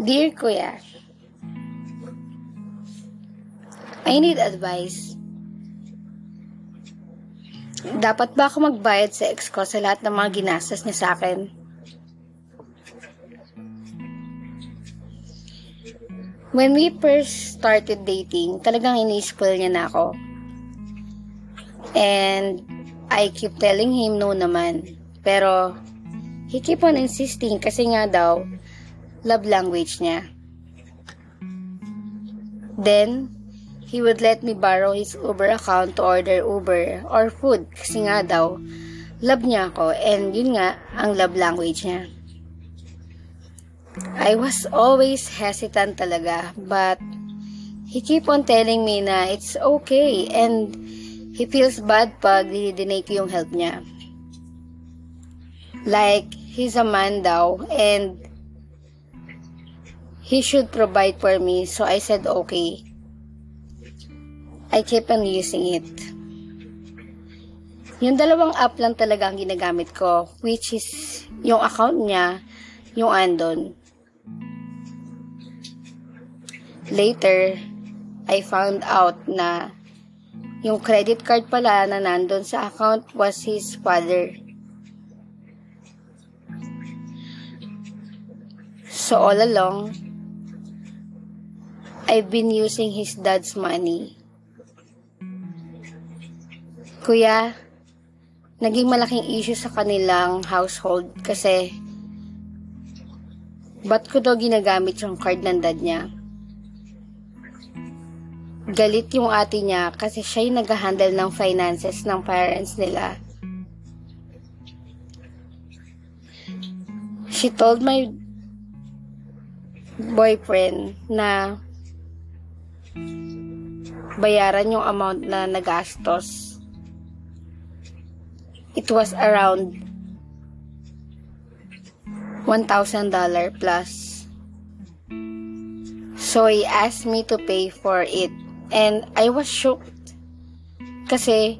Dear Kuya, I need advice. Dapat ba ako magbayad sa ex ko sa lahat ng mga ginastos niya sa akin? When we first started dating, talagang ini-spoil niya na ako. And I keep telling him no naman. Pero he keep on insisting kasi nga daw, love language niya. Then, he would let me borrow his Uber account to order Uber or food kasi nga daw, love niya ako and yun nga ang love language niya. I was always hesitant talaga but he keep on telling me na it's okay and he feels bad pag dinidinay ko yung help niya. Like, he's a man daw and he should provide for me so I said okay. I keep on using it. Yung dalawang app lang talaga ang ginagamit ko which is yung account niya, yung andon. Later, I found out na yung credit card pala na nandun sa account was his father. So all along, I've been using his dad's money. Kuya, naging malaking issue sa kanilang household kasi ba't ko daw ginagamit yung card ng dad niya? Galit yung ate niya kasi siya yung nag-handle ng finances ng parents nila. She told my boyfriend na bayaran yung amount na nagastos. It was around $1,000 plus. So he asked me to pay for it and I was shocked. Kasi,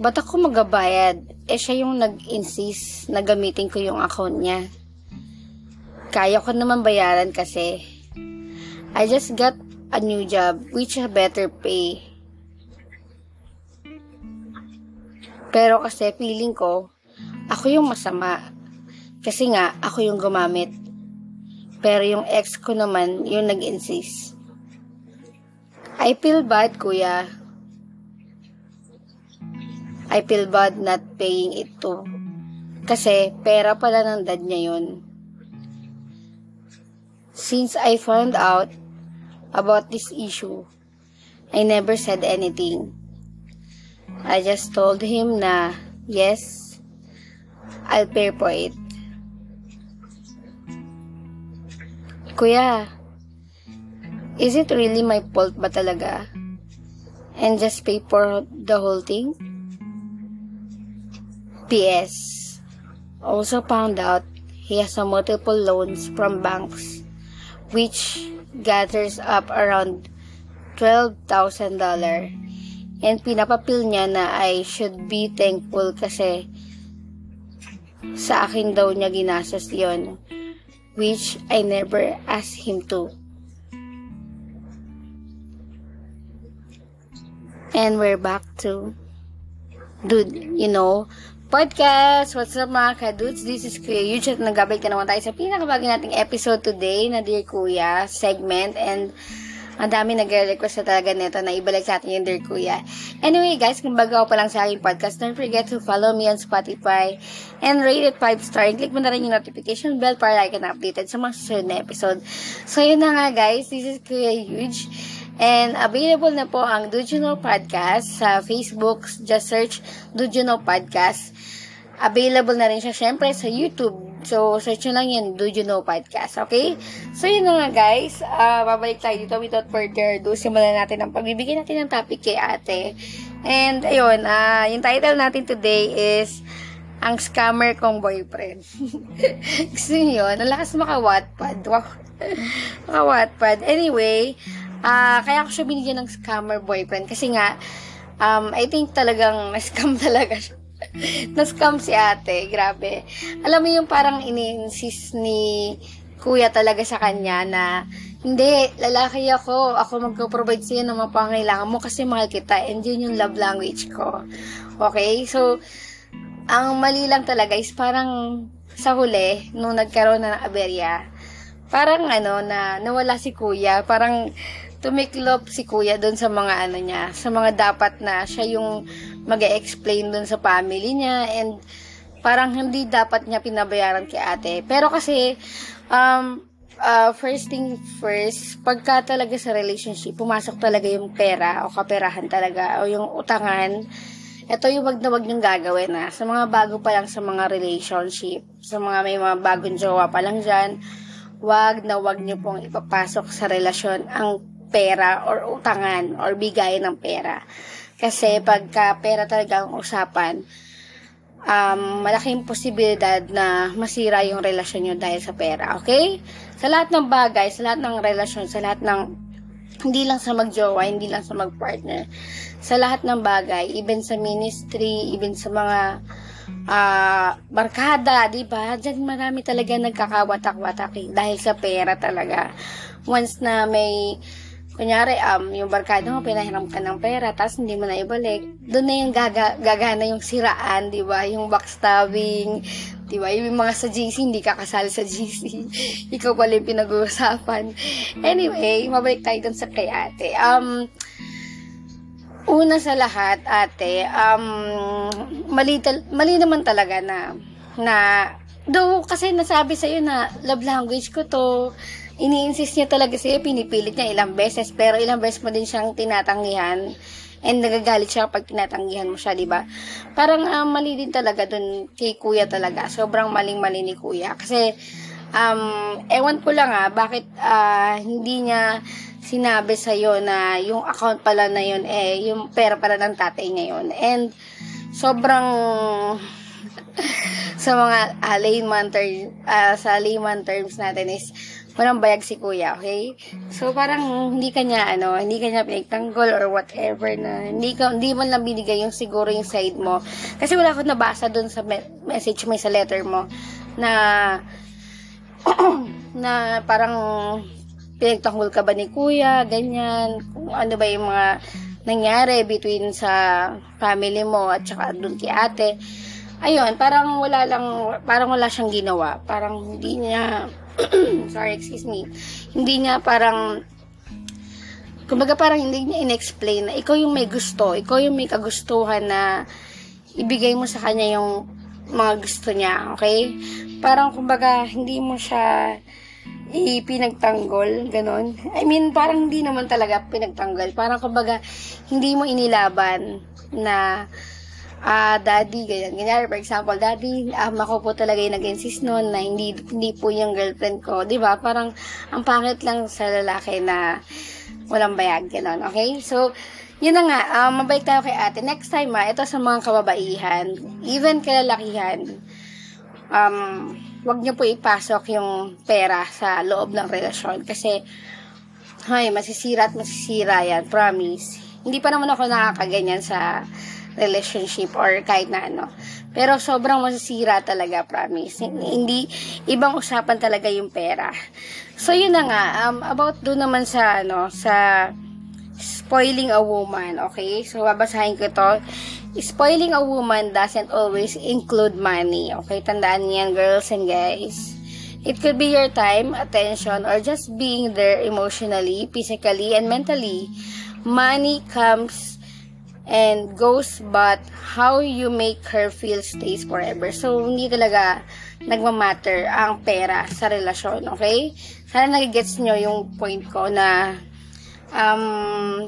ba't ako magabayad? Eh siya yung nag-insist na gamitin ko yung account niya kaya ko naman bayaran kasi I just got a new job which a better pay. Pero kasi feeling ko, ako yung masama. Kasi nga, ako yung gumamit. Pero yung ex ko naman, yung nag-insist. I feel bad, kuya. I feel bad not paying it too. Kasi pera pala ng dad niya yun. Since I found out about this issue, I never said anything. I just told him na, yes, I'll pay for it. Kuya, is it really my fault ba talaga? And just pay for the whole thing? P.S. Also found out he has a multiple loans from banks which gathers up around $12,000 and pinapapil niya na I should be thankful kasi sa akin daw niya ginastos yon which I never asked him to. And we're back to dude, you know, podcast. What's up mga kadudes? This is Kuya Yuch at nagabay ka naman tayo sa pinakabagi nating episode today na Dear Kuya segment and ang dami nag-request na talaga nito na ibalik sa atin yung Dear Kuya. Anyway guys, kung bago pa lang sa aking podcast, don't forget to follow me on Spotify and rate it 5 star. And click mo na rin yung notification bell para like and updated sa mga susunod na episode. So yun na nga guys, this is Kuya Huge. And available na po ang Dujuno Podcast sa Facebook. Just search Dujuno Podcast. Available na rin siya syempre sa YouTube. So, search nyo lang yun, Do You Know Podcast, okay? So, yun na nga guys. Uh, babalik tayo dito without further ado. Simulan natin ang pagbibigyan natin ng topic kay ate. And, ayun, uh, yung title natin today is Ang Scammer Kong Boyfriend. Gusto nyo yun? Ang lakas maka-Wattpad. Wow. maka-Wattpad. Anyway, uh, kaya ako siya binigyan ng scammer boyfriend. Kasi nga, um, I think talagang na-scam talaga siya. na-scam si ate. Grabe. Alam mo yung parang ini-insist ni kuya talaga sa kanya na hindi, lalaki ako. Ako magpo-provide sa'yo ng mga pangailangan mo kasi mahal kita and yun yung love language ko. Okay? So, ang mali lang talaga is parang sa huli, nung nagkaroon na ng aberya, parang ano, na nawala si kuya. Parang tumiklop si kuya doon sa mga ano niya, sa mga dapat na siya yung mag explain doon sa family niya and parang hindi dapat niya pinabayaran kay ate. Pero kasi, um, uh, first thing first, pagka talaga sa relationship, pumasok talaga yung pera o kaperahan talaga o yung utangan, ito yung wag na wag niyong gagawin na sa mga bago pa lang sa mga relationship, sa mga may mga bagong jowa pa lang dyan, wag na wag niyo pong ipapasok sa relasyon ang pera or utangan or bigay ng pera. Kasi pagka pera talaga ang usapan, um, malaking posibilidad na masira yung relasyon nyo dahil sa pera, okay? Sa lahat ng bagay, sa lahat ng relasyon, sa lahat ng hindi lang sa magjowa, hindi lang sa magpartner. Sa lahat ng bagay, even sa ministry, even sa mga uh, barkada, di ba? Diyan marami talaga nagkakawatak-watak eh, dahil sa pera talaga. Once na may kunyari, um, yung barkada mo, pinahiram ka ng pera, tapos hindi mo na ibalik, doon na yung gaga, gagana yung siraan, di ba? Yung backstabbing, di ba? Yung mga sa GC, hindi ka kasali sa GC. Ikaw pala yung pinag-uusapan. Anyway, mabalik tayo dun sa kay ate. Um, una sa lahat, ate, um, mali, mali naman talaga na, na, though, kasi nasabi sa'yo na love language ko to, ini-insist niya talaga sa'yo, pinipilit niya ilang beses, pero ilang beses mo din siyang tinatanggihan and nagagalit siya kapag tinatanggihan mo siya, di ba? Parang uh, mali din talaga dun kay kuya talaga. Sobrang maling-mali ni kuya. Kasi, um, ewan ko lang ah, bakit uh, hindi niya sinabi sa'yo na yung account pala na yun, eh, yung pera pala ng tatay niya yun. And, sobrang sa mga uh, layman term, uh, sa layman terms natin is walang bayag si kuya, okay? So, parang hindi kanya, ano, hindi kanya pinagtanggol or whatever na, hindi, ka, hindi man lang binigay yung siguro yung side mo. Kasi wala akong nabasa dun sa me- message mo, sa letter mo, na, na parang pinagtanggol ka ba ni kuya, ganyan, kung ano ba yung mga nangyari between sa family mo at saka dun kay ate. Ayun, parang wala lang, parang wala siyang ginawa. Parang hindi niya, sorry, excuse me, hindi niya parang, kumbaga parang hindi niya in-explain na ikaw yung may gusto, ikaw yung may kagustuhan na ibigay mo sa kanya yung mga gusto niya, okay? Parang kumbaga hindi mo siya ipinagtanggol, ganon. I mean, parang hindi naman talaga pinagtanggol. Parang kumbaga, hindi mo inilaban na uh, daddy, ganyan, ganyan. For example, daddy, um, ako po talaga yung nag-insist noon na hindi, hindi po yung girlfriend ko. ba diba? Parang, ang pangit lang sa lalaki na walang bayag, gano'n. Okay? So, yun na nga, um, mabalik tayo kay ate. Next time, ha, ah, ito sa mga kababaihan, even kalalakihan, um, wag niyo po ipasok yung pera sa loob ng relasyon kasi, hay, masisira at masisira yan, promise. Hindi pa naman ako nakakaganyan sa relationship or kahit na ano. Pero sobrang masisira talaga, promise. Hindi, ibang usapan talaga yung pera. So, yun na nga, um, about do naman sa, ano, sa spoiling a woman, okay? So, babasahin ko to. Spoiling a woman doesn't always include money, okay? Tandaan niyan, girls and guys. It could be your time, attention, or just being there emotionally, physically, and mentally. Money comes and goes but how you make her feel stays forever. So, hindi talaga nagmamatter ang pera sa relasyon, okay? Sana nagigets nyo yung point ko na um,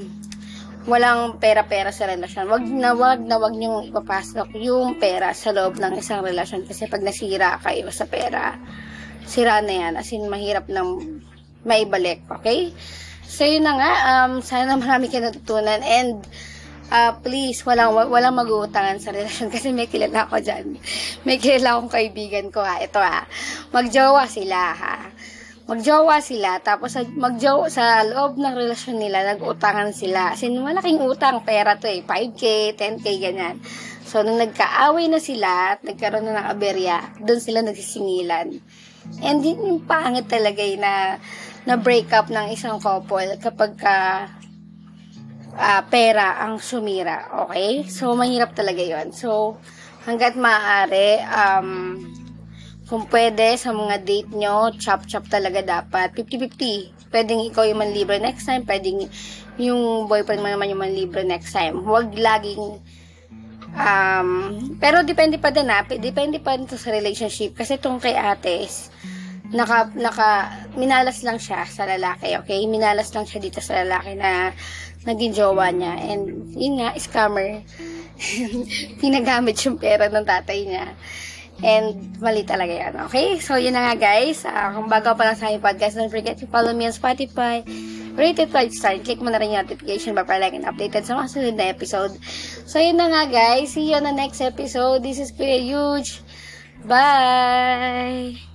walang pera-pera sa relasyon. Wag na wag na wag nyo ipapasok yung pera sa loob ng isang relasyon kasi pag nasira kayo sa pera, sira na yan. As in, mahirap nang maibalik, okay? So, yun na nga. Um, sana marami kayo natutunan and uh, please, walang, walang mag-uutangan sa relasyon kasi may kilala ako dyan. May kilala akong kaibigan ko ha. Ito ha. Magjowa sila ha. Magjowa sila, tapos magjowa sa loob ng relasyon nila, nag-utangan sila. Kasi malaking utang, pera to eh, 5K, 10K, ganyan. So, nung nagkaaway na sila, at nagkaroon na ng aberya, doon sila nagsisingilan. And yun pangit talaga eh, na, na break up ng isang couple kapag ka ah, pera ang sumira. Okay? So, mahirap talaga yon So, hanggat maaari, um, kung pwede, sa mga date nyo, chop-chop talaga dapat. 50-50. Pwedeng ikaw yung manlibre next time, pwedeng yung boyfriend mo naman yung manlibre next time. Huwag laging Um, pero depende pa din na, depende pa din sa relationship. Kasi itong kay ates, naka, naka, minalas lang siya sa lalaki, okay? Minalas lang siya dito sa lalaki na naging jowa niya. And, yun nga, scammer. Pinagamit yung pera ng tatay niya. And, mali talaga yan, okay? So, yun na nga, guys. Uh, kung bago pa lang sa aking podcast, don't forget to follow me on Spotify, rated 5 star. Click mo na rin yung notification bar para and updated sa mga sunod na episode. So, yun na nga, guys. See you on the next episode. This is Kuya Huge. Bye!